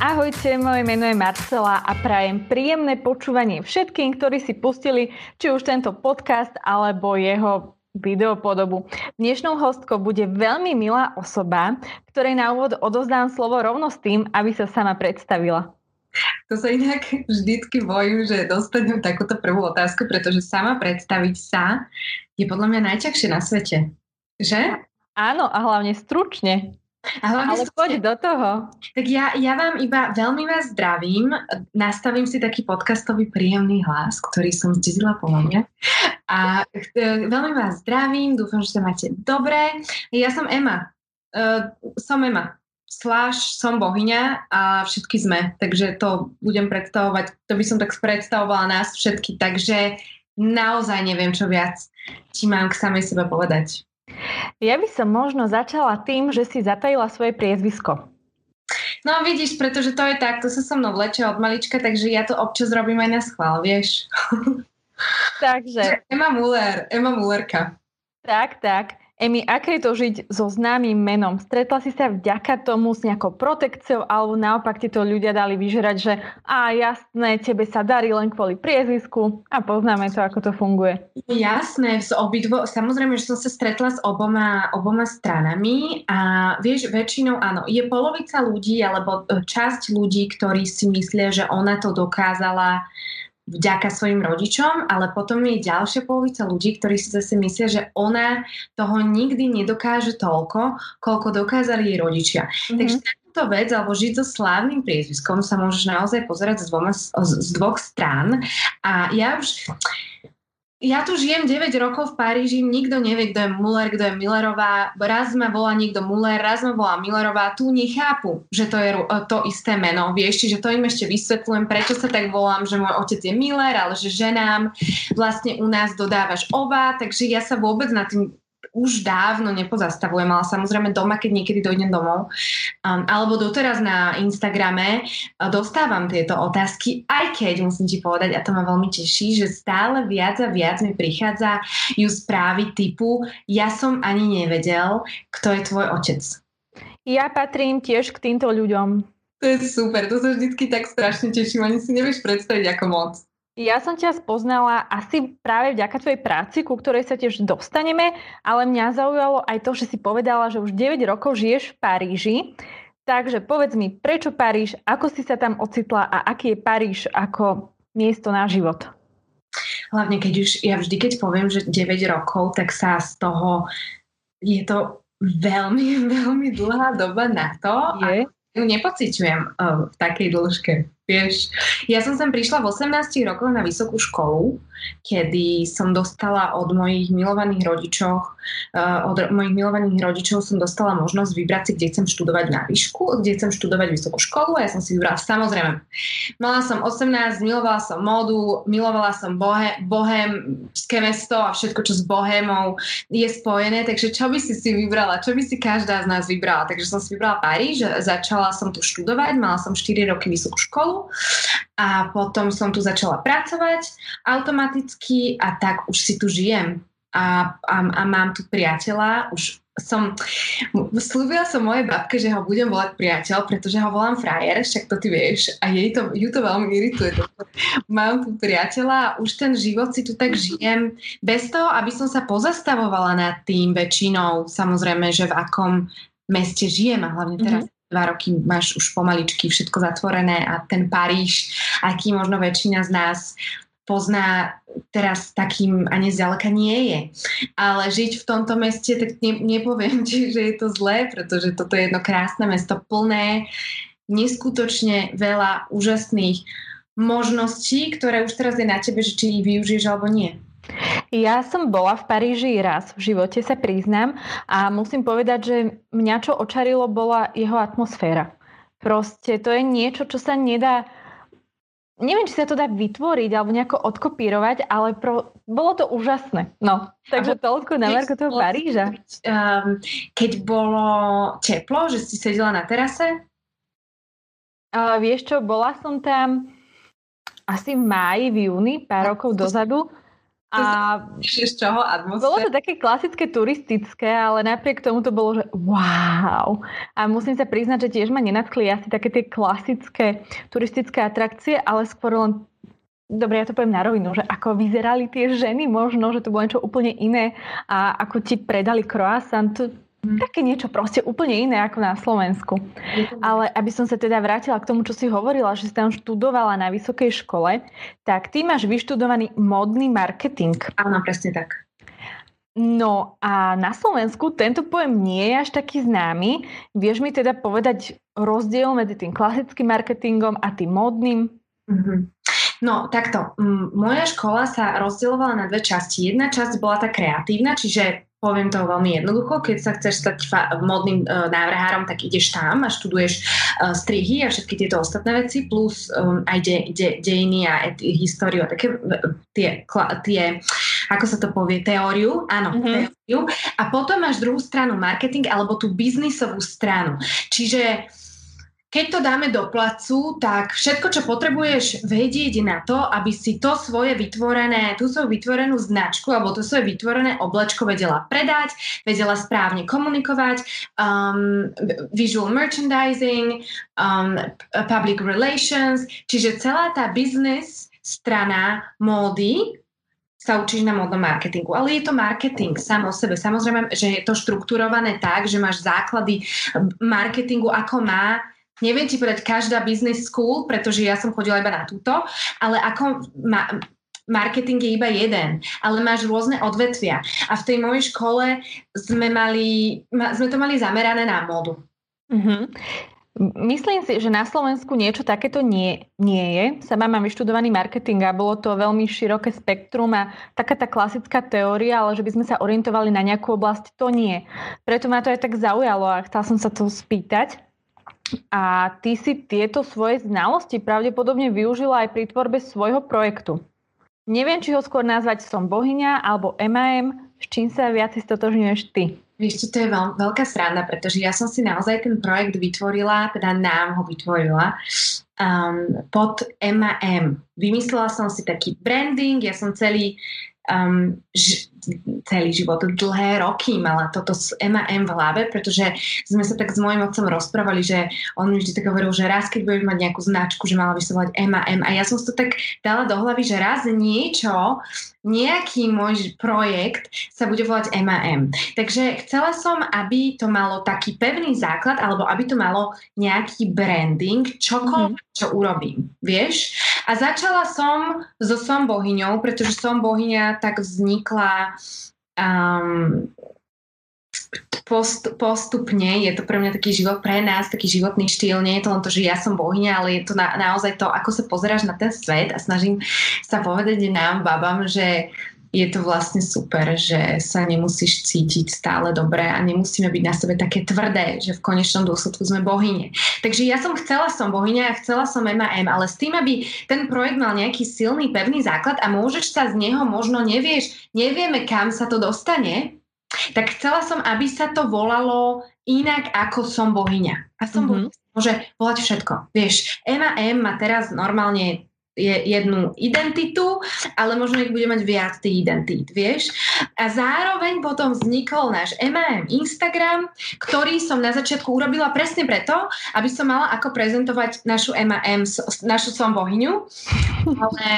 Ahojte, moje meno je Marcela a prajem príjemné počúvanie všetkým, ktorí si pustili či už tento podcast alebo jeho videopodobu. Dnešnou hostkou bude veľmi milá osoba, ktorej na úvod odozdám slovo rovno s tým, aby sa sama predstavila. To sa inak vždycky bojím, že dostanem takúto prvú otázku, pretože sama predstaviť sa je podľa mňa najťažšie na svete. Že? Áno, a hlavne stručne. A hlavne Ale poď do toho. Tak ja, ja vám iba veľmi vás zdravím. Nastavím si taký podcastový príjemný hlas, ktorý som zdedila po mne. A e, veľmi vás zdravím, dúfam, že sa máte dobre. Ja som Ema. Uh, som Ema. Sláš, som bohyňa a všetky sme. Takže to budem predstavovať, to by som tak predstavovala nás všetky. Takže naozaj neviem, čo viac ti mám k samej sebe povedať. Ja by som možno začala tým, že si zatajila svoje priezvisko. No vidíš, pretože to je tak, to sa so mnou vleče od malička, takže ja to občas robím aj na schvál, vieš. Takže. Ema Muller, Ema Mullerka. Tak, tak. Emi, aké je to žiť so známym menom? Stretla si sa vďaka tomu s nejakou protekciou alebo naopak ti to ľudia dali vyžerať, že a jasné, tebe sa darí len kvôli priezvisku a poznáme to, ako to funguje. Jasné, s obidvo, samozrejme, že som sa stretla s oboma, oboma stranami a vieš, väčšinou áno, je polovica ľudí alebo e, časť ľudí, ktorí si myslia, že ona to dokázala vďaka svojim rodičom, ale potom je ďalšia polovica ľudí, ktorí si zase myslia, že ona toho nikdy nedokáže toľko, koľko dokázali jej rodičia. Mm-hmm. Takže takúto vec, alebo žiť so slávnym priezviskom sa môžeš naozaj pozerať z, dvoma, z, z dvoch strán. A ja už ja tu žijem 9 rokov v Paríži, nikto nevie, kto je Muller, kto je Millerová. Raz ma volá niekto Muller, raz ma volá Millerová. Tu nechápu, že to je to isté meno. Vieš, čiže to im ešte vysvetľujem, prečo sa tak volám, že môj otec je Miller, ale že ženám vlastne u nás dodávaš oba, takže ja sa vôbec na tým už dávno nepozastavujem, ale samozrejme doma, keď niekedy dojdem domov, um, alebo doteraz na Instagrame uh, dostávam tieto otázky, aj keď musím ti povedať, a to ma veľmi teší, že stále viac a viac mi prichádza ju správy typu ja som ani nevedel, kto je tvoj otec. Ja patrím tiež k týmto ľuďom. To je super, to sa vždycky tak strašne teším, ani si nevieš predstaviť, ako moc. Ja som ťa spoznala asi práve vďaka tvojej práci, ku ktorej sa tiež dostaneme, ale mňa zaujalo aj to, že si povedala, že už 9 rokov žiješ v Paríži. Takže povedz mi, prečo Paríž, ako si sa tam ocitla a aký je Paríž ako miesto na život? Hlavne keď už, ja vždy keď poviem, že 9 rokov, tak sa z toho, je to veľmi, veľmi dlhá doba na to. Je. A ju nepociťujem uh, v takej dĺžke. Vieš, ja som sem prišla v 18 rokoch na vysokú školu, kedy som dostala od mojich milovaných rodičov, uh, od mojich milovaných rodičov som dostala možnosť vybrať si, kde chcem študovať na výšku, kde chcem študovať vysokú školu a ja som si vybrala samozrejme. Mala som 18, milovala som módu, milovala som bohe, bohemské mesto a všetko, čo s bohémou je spojené, takže čo by si si vybrala, čo by si každá z nás vybrala. Takže som si vybrala Paríž, začala som tu študovať, mala som 4 roky vysokú školu, a potom som tu začala pracovať automaticky a tak už si tu žijem. A, a, a mám tu priateľa, už som, slúbila som mojej babke, že ho budem volať priateľ, pretože ho volám frajer, však to ty vieš. A jej to, ju to veľmi irituje. Mám tu priateľa a už ten život si tu tak žijem. Bez toho, aby som sa pozastavovala nad tým väčšinou, samozrejme, že v akom meste žijem a hlavne teraz mm-hmm dva roky máš už pomaličky všetko zatvorené a ten Paríž, aký možno väčšina z nás pozná, teraz takým ani zďaleka nie je. Ale žiť v tomto meste, tak ne, nepoviem ti, že je to zlé, pretože toto je jedno krásne mesto plné neskutočne veľa úžasných možností, ktoré už teraz je na tebe, že či ich využiješ alebo nie. Ja som bola v Paríži raz, v živote sa priznám a musím povedať, že mňa čo očarilo bola jeho atmosféra. Proste to je niečo, čo sa nedá neviem, či sa to dá vytvoriť alebo nejako odkopírovať, ale pro, bolo to úžasné. No, takže toľko na Marko toho Paríža. Um, keď bolo teplo, že si sedela na terase? Uh, vieš čo, bola som tam asi v máji, v júni, pár rokov dozadu A z čoho atmosféra? Bolo to také klasické turistické, ale napriek tomu to bolo, že wow. A musím sa priznať, že tiež ma nenadchli asi také tie klasické turistické atrakcie, ale skôr len dobre, ja to poviem na rovinu, že ako vyzerali tie ženy možno, že to bolo niečo úplne iné a ako ti predali croissant. Také niečo proste úplne iné ako na Slovensku. Ale aby som sa teda vrátila k tomu, čo si hovorila, že si tam študovala na vysokej škole, tak ty máš vyštudovaný modný marketing. Áno, presne tak. No a na Slovensku tento pojem nie je až taký známy. Vieš mi teda povedať rozdiel medzi tým klasickým marketingom a tým modným? Mm-hmm. No takto, moja škola sa rozdielovala na dve časti. Jedna časť bola tá kreatívna, čiže poviem to veľmi jednoducho, keď sa chceš stať fa- modným uh, návrhárom, tak ideš tam a študuješ uh, strihy a všetky tieto ostatné veci, plus um, aj de- de- dejiny a et- históriu a také tie, kla- tie, ako sa to povie, teóriu, áno, mm-hmm. teóriu. A potom máš druhú stranu marketing alebo tú biznisovú stranu. Čiže keď to dáme do placu, tak všetko, čo potrebuješ vedieť na to, aby si to svoje vytvorené, tú svoju vytvorenú značku alebo to svoje vytvorené oblečko vedela predať, vedela správne komunikovať, um, visual merchandising, um, public relations, čiže celá tá business strana módy sa učíš na modnom marketingu. Ale je to marketing sám o sebe. Samozrejme, že je to štrukturované tak, že máš základy marketingu, ako má neviem ti povedať každá business school, pretože ja som chodila iba na túto, ale ako ma, marketing je iba jeden, ale máš rôzne odvetvia. A v tej mojej škole sme, mali, sme to mali zamerané na modu. Mm-hmm. Myslím si, že na Slovensku niečo takéto nie, nie je. Sama mám vyštudovaný marketing a bolo to veľmi široké spektrum a taká tá klasická teória, ale že by sme sa orientovali na nejakú oblasť, to nie. Preto ma to aj tak zaujalo a chcela som sa to spýtať. A ty si tieto svoje znalosti pravdepodobne využila aj pri tvorbe svojho projektu. Neviem, či ho skôr nazvať Som bohyňa alebo MAM, s čím sa viac stotožňuješ ty? Vieš, to je veľ, veľká sranda, pretože ja som si naozaj ten projekt vytvorila, teda nám ho vytvorila um, pod MAM. Vymyslela som si taký branding, ja som celý um, ž- celý život, dlhé roky mala toto s MAM v hlave, pretože sme sa tak s mojim otcom rozprávali, že on mi vždy tak hovoril, že raz, keď budeš mať nejakú značku, že mala by sa volať MAM. A ja som si to tak dala do hlavy, že raz niečo, nejaký môj projekt sa bude volať MAM. Takže chcela som, aby to malo taký pevný základ, alebo aby to malo nejaký branding, čokoľvek, mm-hmm. Čo urobím. Vieš? A začala som so Som bohyňou, pretože Som bohyňa tak vznikla um, post, postupne, je to pre mňa taký život, pre nás taký životný štýl, nie je to len to, že ja som bohyňa, ale je to na, naozaj to, ako sa pozeráš na ten svet a snažím sa povedať nám, babám, že je to vlastne super, že sa nemusíš cítiť stále dobre a nemusíme byť na sebe také tvrdé, že v konečnom dôsledku sme bohyne. Takže ja som chcela som bohyňa a chcela som MAM, ale s tým, aby ten projekt mal nejaký silný, pevný základ a môžeš sa z neho možno nevieš, nevieme kam sa to dostane, tak chcela som, aby sa to volalo inak ako som bohyňa. A som mm-hmm. bohyňa môže volať všetko. Vieš, MAM má teraz normálne jednu identitu, ale možno ich bude mať viac tých identít, vieš. A zároveň potom vznikol náš MAM Instagram, ktorý som na začiatku urobila presne preto, aby som mala ako prezentovať našu MAM, našu som bohyňu. Ale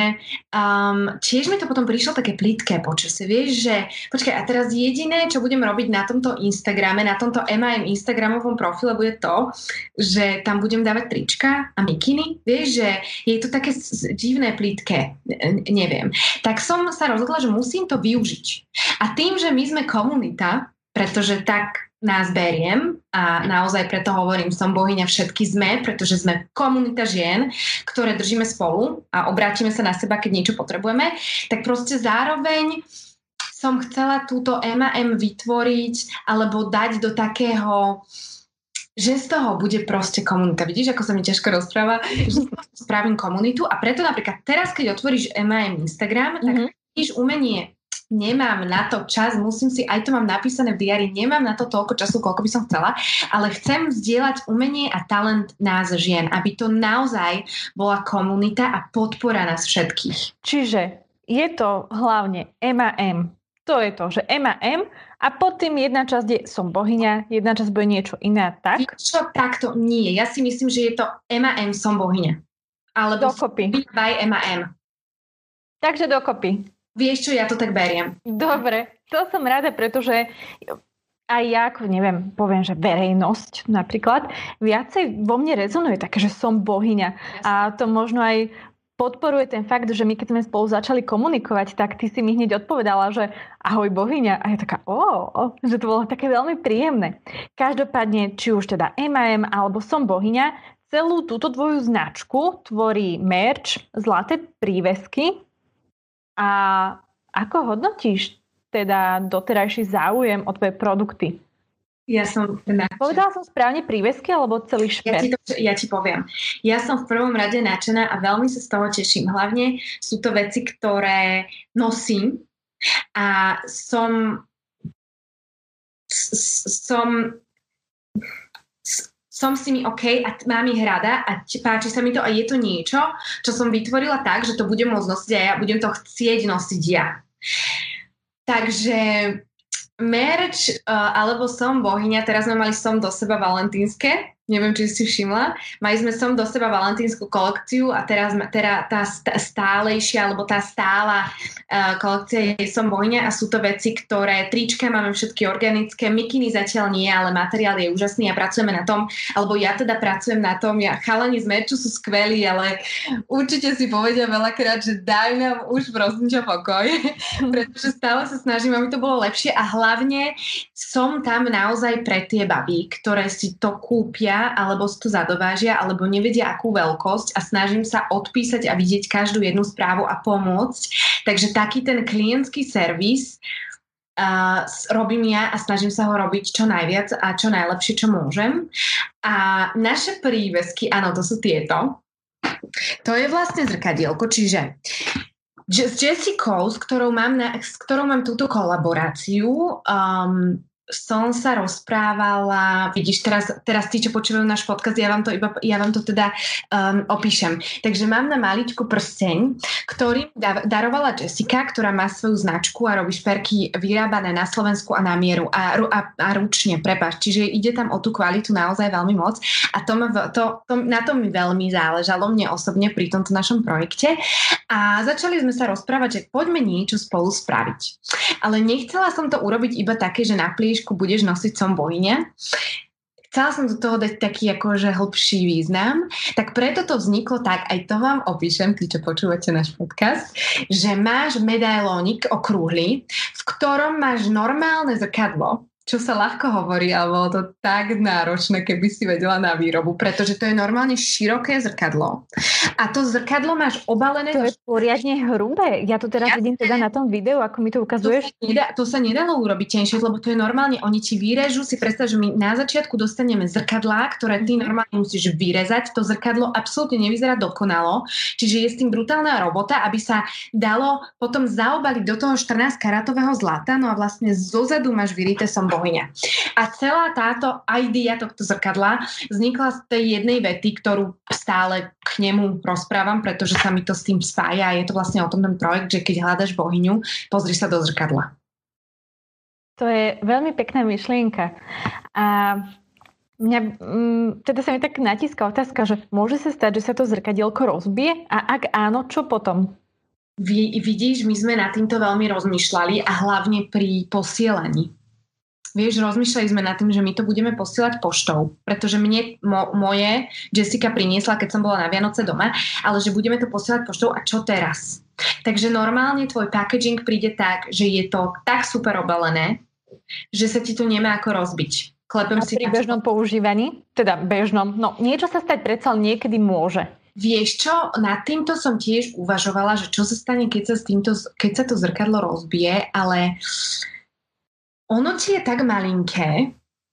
um, tiež mi to potom prišlo také plítke počasie, vieš, že počkaj, a teraz jediné, čo budem robiť na tomto Instagrame, na tomto MAM Instagramovom profile bude to, že tam budem dávať trička a mikiny, vieš, že je to také divné, plítke, neviem. Tak som sa rozhodla, že musím to využiť. A tým, že my sme komunita, pretože tak nás beriem a naozaj preto hovorím, som bohyňa všetky sme, pretože sme komunita žien, ktoré držíme spolu a obrátime sa na seba, keď niečo potrebujeme, tak proste zároveň som chcela túto MAM vytvoriť alebo dať do takého že z toho bude proste komunita. Vidíš, ako sa mi ťažko rozpráva, že spravím komunitu a preto napríklad teraz, keď otvoríš MAM Instagram, mm-hmm. tak mhm. vidíš umenie nemám na to čas, musím si, aj to mám napísané v diári, nemám na to toľko času, koľko by som chcela, ale chcem vzdielať umenie a talent nás žien, aby to naozaj bola komunita a podpora nás všetkých. Čiže je to hlavne M. To je to, že M a pod tým jedna časť je som bohyňa, jedna časť bude niečo iné, tak? Čo takto nie. Ja si myslím, že je to M som bohyňa. Alebo dokopy. by M. Takže dokopy. Vieš čo, ja to tak beriem. Dobre, to som rada, pretože aj ja, ako neviem, poviem, že verejnosť napríklad, viacej vo mne rezonuje také, že som bohyňa. A to možno aj podporuje ten fakt, že my keď sme spolu začali komunikovať, tak ty si mi hneď odpovedala, že ahoj bohyňa. A ja taká, o, že to bolo také veľmi príjemné. Každopádne, či už teda MAM alebo som bohyňa, celú túto tvoju značku tvorí merch, zlaté prívesky. A ako hodnotíš teda doterajší záujem o tvoje produkty? Ja som nadšená. Povedala som správne prívesky alebo celý šper? Ja ti, to, ja ti poviem. Ja som v prvom rade nadšená a veľmi sa z toho teším. Hlavne sú to veci, ktoré nosím a som som som s nimi OK a mám ich rada a páči sa mi to a je to niečo, čo som vytvorila tak, že to budem môcť nosiť a ja budem to chcieť nosiť ja. Takže merch uh, alebo som bohyňa, teraz sme mali som do seba valentínske, neviem, či si všimla. Mali sme som do seba valentínsku kolekciu a teraz teda tá stálejšia alebo tá stála uh, kolekcia je som bohyňa a sú to veci, ktoré trička máme všetky organické, mikiny zatiaľ nie, ale materiál je úžasný a pracujeme na tom, alebo ja teda pracujem na tom, ja chalani z merču sú skvelí, ale určite si povedia veľakrát, že daj nám už prosím čo pokoj, pretože stále sa snažím, aby to bolo lepšie a hlavne som tam naozaj pre tie baby, ktoré si to kúpia nevedia alebo si to zadovážia alebo nevedia akú veľkosť a snažím sa odpísať a vidieť každú jednu správu a pomôcť. Takže taký ten klientský servis uh, robím ja a snažím sa ho robiť čo najviac a čo najlepšie, čo môžem. A naše prívesky, áno, to sú tieto. To je vlastne zrkadielko, čiže s Jessicou, s ktorou mám, na, s ktorou mám túto kolaboráciu, um, som sa rozprávala, vidíš, teraz, teraz tí, čo počúvajú náš podcast, ja vám to, iba, ja vám to teda um, opíšem. Takže mám na maličku prsteň, ktorý darovala Jessica, ktorá má svoju značku a robí šperky vyrábané na Slovensku a na mieru a, a, a ručne, prepáč. Čiže ide tam o tú kvalitu naozaj veľmi moc a to, to, to, na tom mi veľmi záležalo mne osobne pri tomto našom projekte a začali sme sa rozprávať, že poďme niečo spolu spraviť. Ale nechcela som to urobiť iba také, že naplíš knižku budeš nosiť som bojne. Chcela som do toho dať taký akože hlbší význam, tak preto to vzniklo tak, aj to vám opíšem, tí, čo počúvate náš podcast, že máš medailónik okrúhly, v ktorom máš normálne zrkadlo, čo sa ľahko hovorí, ale bolo to tak náročné, keby si vedela na výrobu, pretože to je normálne široké zrkadlo. A to zrkadlo máš obalené... To je poriadne hrubé. Ja to teraz ja vidím teda na tom videu, ako mi to ukazuješ. To sa, nedá, to sa nedalo urobiť tenšie, lebo to je normálne, oni ti vyrežú, si predstav, že my na začiatku dostaneme zrkadlá, ktoré ty mhm. normálne musíš vyrezať. To zrkadlo absolútne nevyzerá dokonalo, čiže je s tým brutálna robota, aby sa dalo potom zaobaliť do toho 14 karatového zlata, no a vlastne zozadu máš vyrité som bohyňa. A celá táto idea tohto zrkadla vznikla z tej jednej vety, ktorú stále k nemu rozprávam, pretože sa mi to s tým spája a je to vlastne o tom ten projekt, že keď hľadaš bohyňu, pozri sa do zrkadla. To je veľmi pekná myšlienka. A mňa, mm, teda sa mi tak natíska otázka, že môže sa stať, že sa to zrkadielko rozbije a ak áno, čo potom? Vy, vidíš, my sme nad týmto veľmi rozmýšľali a hlavne pri posielaní. Vieš, rozmýšľali sme nad tým, že my to budeme posielať poštou, pretože mne mo, moje Jessica priniesla, keď som bola na Vianoce doma, ale že budeme to posielať poštou a čo teraz? Takže normálne tvoj packaging príde tak, že je to tak super obalené, že sa ti to nemá ako rozbiť. Klepem a si pri bežnom používaní? Teda bežnom. No, niečo sa stať predsa niekedy môže. Vieš čo, nad týmto som tiež uvažovala, že čo sa stane, keď sa, s týmto, keď sa to zrkadlo rozbije, ale ono ti je tak malinké,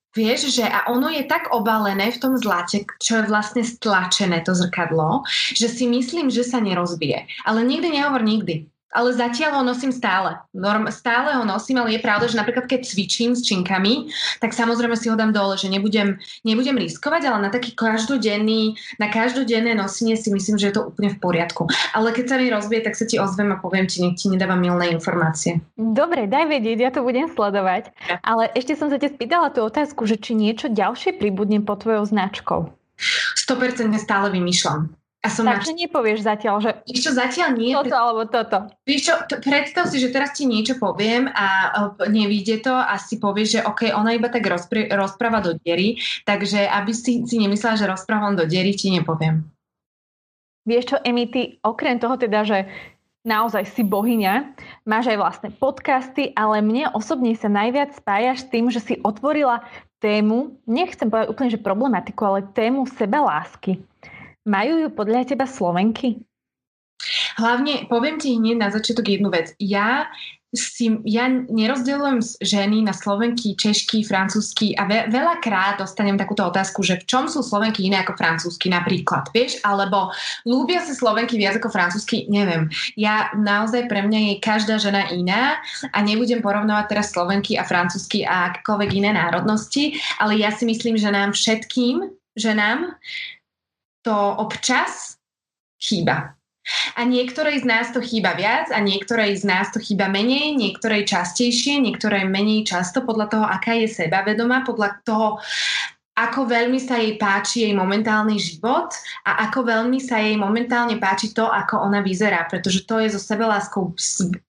Vieš, že a ono je tak obalené v tom zlate, čo je vlastne stlačené to zrkadlo, že si myslím, že sa nerozbije. Ale nikdy nehovor nikdy. Ale zatiaľ ho nosím stále. Norm, stále ho nosím, ale je pravda, že napríklad keď cvičím s činkami, tak samozrejme si ho dám dole, že nebudem, nebudem riskovať, ale na taký každodenný, na každodenné nosenie si myslím, že je to úplne v poriadku. Ale keď sa mi rozbije, tak sa ti ozvem a poviem ti, nech ti nedávam milné informácie. Dobre, daj vedieť, ja to budem sledovať. Ja. Ale ešte som sa te spýtala tú otázku, že či niečo ďalšie pribudne pod tvojou značkou. 100% stále vymýšľam. A som Takže nač... nepovieš zatiaľ, že... Víš čo, zatiaľ nie. Toto alebo toto. Víš čo, t- predstav si, že teraz ti niečo poviem a uh, nevíde to a si povieš, že OK, ona iba tak rozpr- rozpráva do diery, takže aby si, si nemyslela, že rozprávam do diery, ti nepoviem. Vieš čo, Emi, ty okrem toho teda, že naozaj si bohyňa, máš aj vlastné podcasty, ale mne osobne sa najviac spájaš s tým, že si otvorila tému, nechcem povedať úplne, že problematiku, ale tému seba lásky. Majú ju podľa teba Slovenky? Hlavne, poviem ti hneď na začiatok jednu vec. Ja si, ja nerozdelujem ženy na Slovenky, Češky, Francúzsky a ve, veľakrát dostanem takúto otázku, že v čom sú Slovenky iné ako Francúzsky napríklad, vieš, alebo ľúbia sa Slovenky viac ako Francúzsky, neviem. Ja naozaj pre mňa je každá žena iná a nebudem porovnávať teraz Slovenky a Francúzsky a akékoľvek iné národnosti, ale ja si myslím, že nám všetkým ženám to občas chýba. A niektorej z nás to chýba viac a niektorej z nás to chýba menej, niektorej častejšie, niektorej menej často podľa toho, aká je sebavedomá, podľa toho, ako veľmi sa jej páči jej momentálny život a ako veľmi sa jej momentálne páči to, ako ona vyzerá, pretože to je so sebeláskou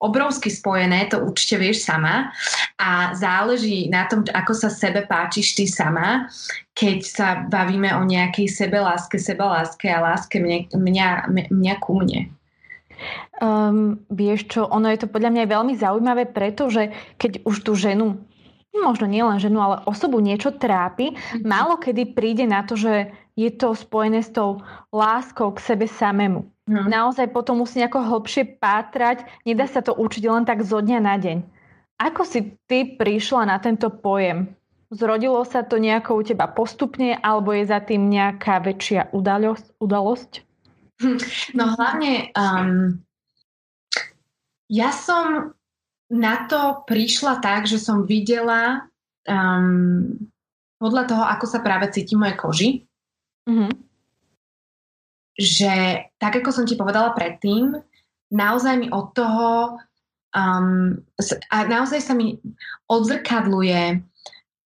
obrovsky spojené, to určite vieš sama a záleží na tom, ako sa sebe páčiš ty sama, keď sa bavíme o nejakej sebeláske, sebeláske a láske mňa, mňa, mňa ku mne. Um, vieš čo, ono je to podľa mňa veľmi zaujímavé, pretože keď už tú ženu možno nielen ženu, ale osobu niečo trápi, mm-hmm. málo kedy príde na to, že je to spojené s tou láskou k sebe samému. Mm-hmm. Naozaj potom musí nejako hlbšie pátrať, nedá sa to učiť len tak zo dňa na deň. Ako si ty prišla na tento pojem? Zrodilo sa to nejako u teba postupne, alebo je za tým nejaká väčšia udalosť? udalosť? No hlavne um, ja som na to prišla tak, že som videla um, podľa toho, ako sa práve cíti moje koži, mm-hmm. že tak, ako som ti povedala predtým, naozaj mi od toho um, a naozaj sa mi odzrkadluje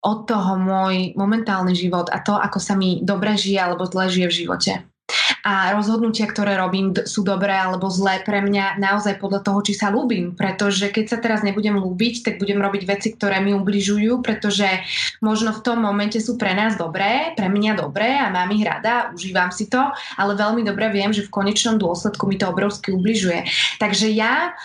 od toho môj momentálny život a to, ako sa mi dobre žije alebo zle žije v živote a rozhodnutia, ktoré robím, sú dobré alebo zlé pre mňa naozaj podľa toho, či sa ľúbim. Pretože keď sa teraz nebudem ľúbiť, tak budem robiť veci, ktoré mi ubližujú, pretože možno v tom momente sú pre nás dobré, pre mňa dobré a mám ich rada, užívam si to, ale veľmi dobre viem, že v konečnom dôsledku mi to obrovsky ubližuje. Takže ja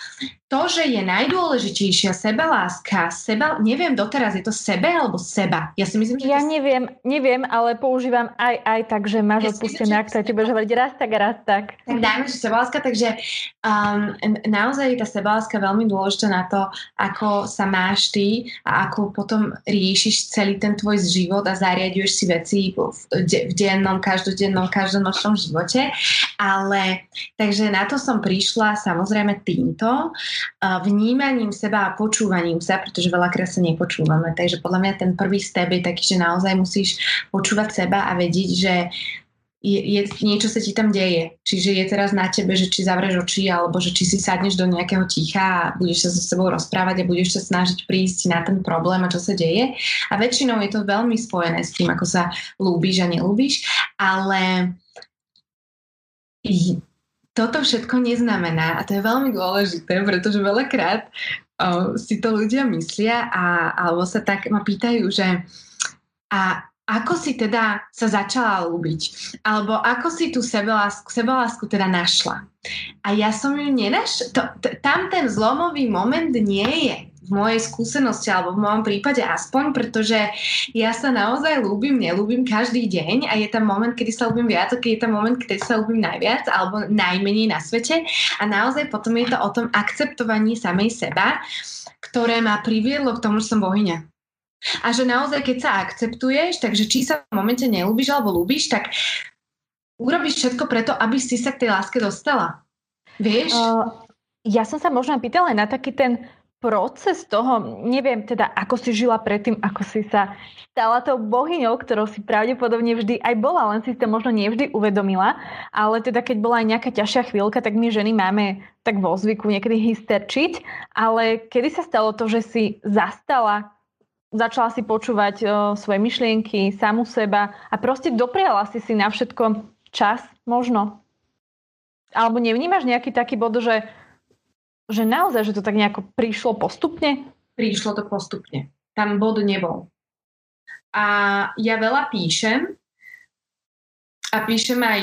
to, že je najdôležitejšia sebaláska, seba, neviem doteraz, je to sebe alebo seba? Ja si myslím, že... Ja to... neviem, neviem, ale používam aj aj tak, že máš ja odpustené, ak sa ti budeš hovoriť raz tak, raz tak. Tak dajme, že sebaláska, takže um, naozaj je tá sebaláska veľmi dôležitá na to, ako sa máš ty a ako potom riešiš celý ten tvoj život a zariaduješ si veci v, v dennom, každodennom, každonočnom živote. Ale takže na to som prišla samozrejme týmto vnímaním seba a počúvaním sa, pretože veľakrát sa nepočúvame. Takže podľa mňa ten prvý step je taký, že naozaj musíš počúvať seba a vedieť, že je, je, niečo sa ti tam deje. Čiže je teraz na tebe, že či zavrieš oči, alebo že či si sadneš do nejakého ticha a budeš sa so sebou rozprávať a budeš sa snažiť prísť na ten problém a čo sa deje. A väčšinou je to veľmi spojené s tým, ako sa lúbiš a nelúbiš, ale toto všetko neznamená, a to je veľmi dôležité, pretože veľakrát o, si to ľudia myslia a, alebo sa tak ma pýtajú, že a ako si teda sa začala ľúbiť? Alebo ako si tú sebelásku, sebelásku teda našla? A ja som ju nenašla. Tam ten zlomový moment nie je v mojej skúsenosti alebo v mojom prípade aspoň, pretože ja sa naozaj ľúbim, nelúbim každý deň a je tam moment, kedy sa ľúbim viac a keď je tam moment, kedy sa ľúbim najviac alebo najmenej na svete a naozaj potom je to o tom akceptovaní samej seba, ktoré ma priviedlo k tomu, že som bohyňa. A že naozaj, keď sa akceptuješ, takže či sa v momente nelúbiš alebo ľúbiš, tak urobíš všetko preto, aby si sa k tej láske dostala. Vieš? Uh, ja som sa možno pýtala aj na taký ten proces toho, neviem teda, ako si žila predtým, ako si sa stala tou bohyňou, ktorou si pravdepodobne vždy aj bola, len si to možno nevždy uvedomila, ale teda keď bola aj nejaká ťažšia chvíľka, tak my ženy máme tak vo zvyku niekedy hysterčiť, ale kedy sa stalo to, že si zastala začala si počúvať o, svoje myšlienky, samu seba a proste dopriala si si na všetko čas možno. Alebo nevnímaš nejaký taký bod, že že naozaj, že to tak nejako prišlo postupne? Prišlo to postupne. Tam bod nebol. A ja veľa píšem a píšem aj,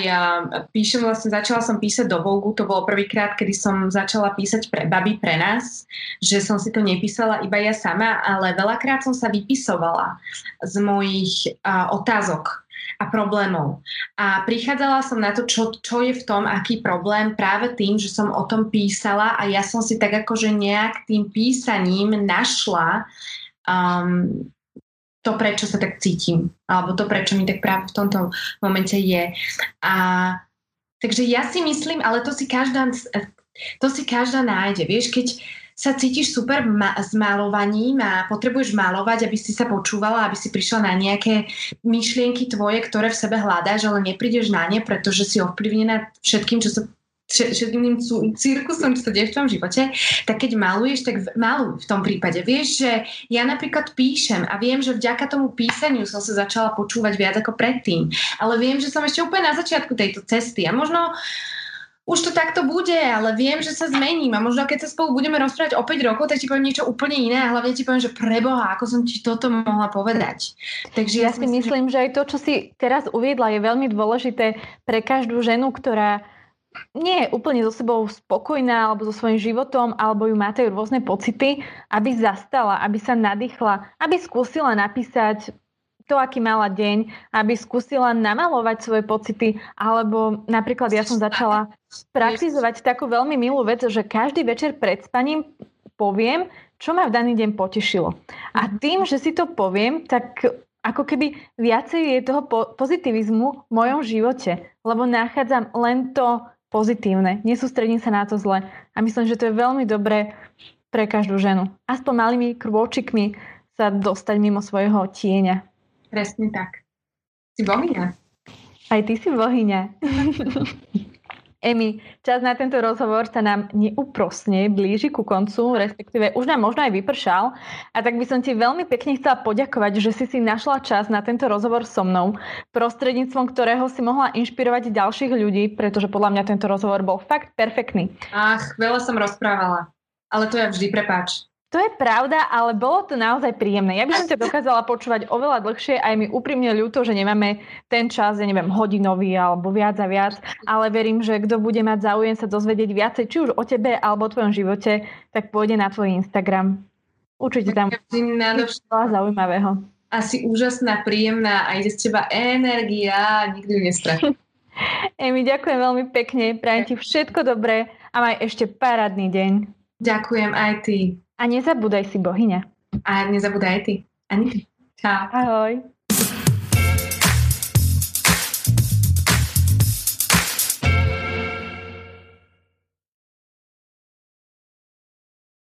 píšem vlastne, začala som písať do Vogu, to bolo prvýkrát, kedy som začala písať pre baby, pre nás, že som si to nepísala iba ja sama, ale veľakrát som sa vypisovala z mojich uh, otázok a problémov. A prichádzala som na to, čo, čo je v tom, aký problém práve tým, že som o tom písala a ja som si tak akože nejak tým písaním našla um, to, prečo sa tak cítim, alebo to, prečo mi tak práve v tomto momente je. A takže ja si myslím, ale to si každá, to si každá nájde. Vieš, keď sa cítiš super ma- s malovaním a potrebuješ malovať, aby si sa počúvala, aby si prišla na nejaké myšlienky tvoje, ktoré v sebe hľadáš, ale neprídeš na ne, pretože si ovplyvnená všetkým, čo sa všetkým cirkusom, čo sa deje v tom živote, tak keď maluješ, tak maluj v tom prípade. Vieš, že ja napríklad píšem a viem, že vďaka tomu písaniu som sa začala počúvať viac ako predtým. Ale viem, že som ešte úplne na začiatku tejto cesty a možno už to takto bude, ale viem, že sa zmením a možno keď sa spolu budeme rozprávať o 5 rokov, tak ti poviem niečo úplne iné a hlavne ti poviem, že preboha, ako som ti toto mohla povedať. Takže ja, ja si myslím, myslím, že aj to, čo si teraz uviedla, je veľmi dôležité pre každú ženu, ktorá nie je úplne so sebou spokojná alebo so svojím životom, alebo ju máte rôzne pocity, aby zastala, aby sa nadýchla, aby skúsila napísať to, aký mala deň, aby skúsila namalovať svoje pocity, alebo napríklad ja som začala praktizovať takú veľmi milú vec, že každý večer pred spaním poviem, čo ma v daný deň potešilo. A mhm. tým, že si to poviem, tak ako keby viacej je toho po- pozitivizmu v mojom živote, lebo nachádzam len to pozitívne, nesústredím sa na to zle. A myslím, že to je veľmi dobré pre každú ženu. Aspoň malými krôčikmi sa dostať mimo svojho tieňa. Presne tak. Si bohyňa. Aj ty si bohyňa. Emi, čas na tento rozhovor sa nám neúprosne blíži ku koncu, respektíve už nám možno aj vypršal. A tak by som ti veľmi pekne chcela poďakovať, že si si našla čas na tento rozhovor so mnou, prostredníctvom ktorého si mohla inšpirovať ďalších ľudí, pretože podľa mňa tento rozhovor bol fakt perfektný. Ach, veľa som rozprávala, ale to ja vždy prepáč. To je pravda, ale bolo to naozaj príjemné. Ja by som ťa dokázala počúvať oveľa dlhšie aj mi úprimne ľúto, že nemáme ten čas, ja neviem, hodinový alebo viac a viac, ale verím, že kto bude mať záujem sa dozvedieť viacej, či už o tebe alebo o tvojom živote, tak pôjde na tvoj Instagram. Určite tam veľa zaujímavého. Asi úžasná, príjemná a ide z teba energia, nikdy ju nestratím. Emi, ďakujem veľmi pekne, prajem ti všetko dobré a maj ešte parádny deň. Ďakujem aj ty. A nezabúdaj si bohyňa. A nezabúdaj aj ty. Ani ty. Čau. Ahoj.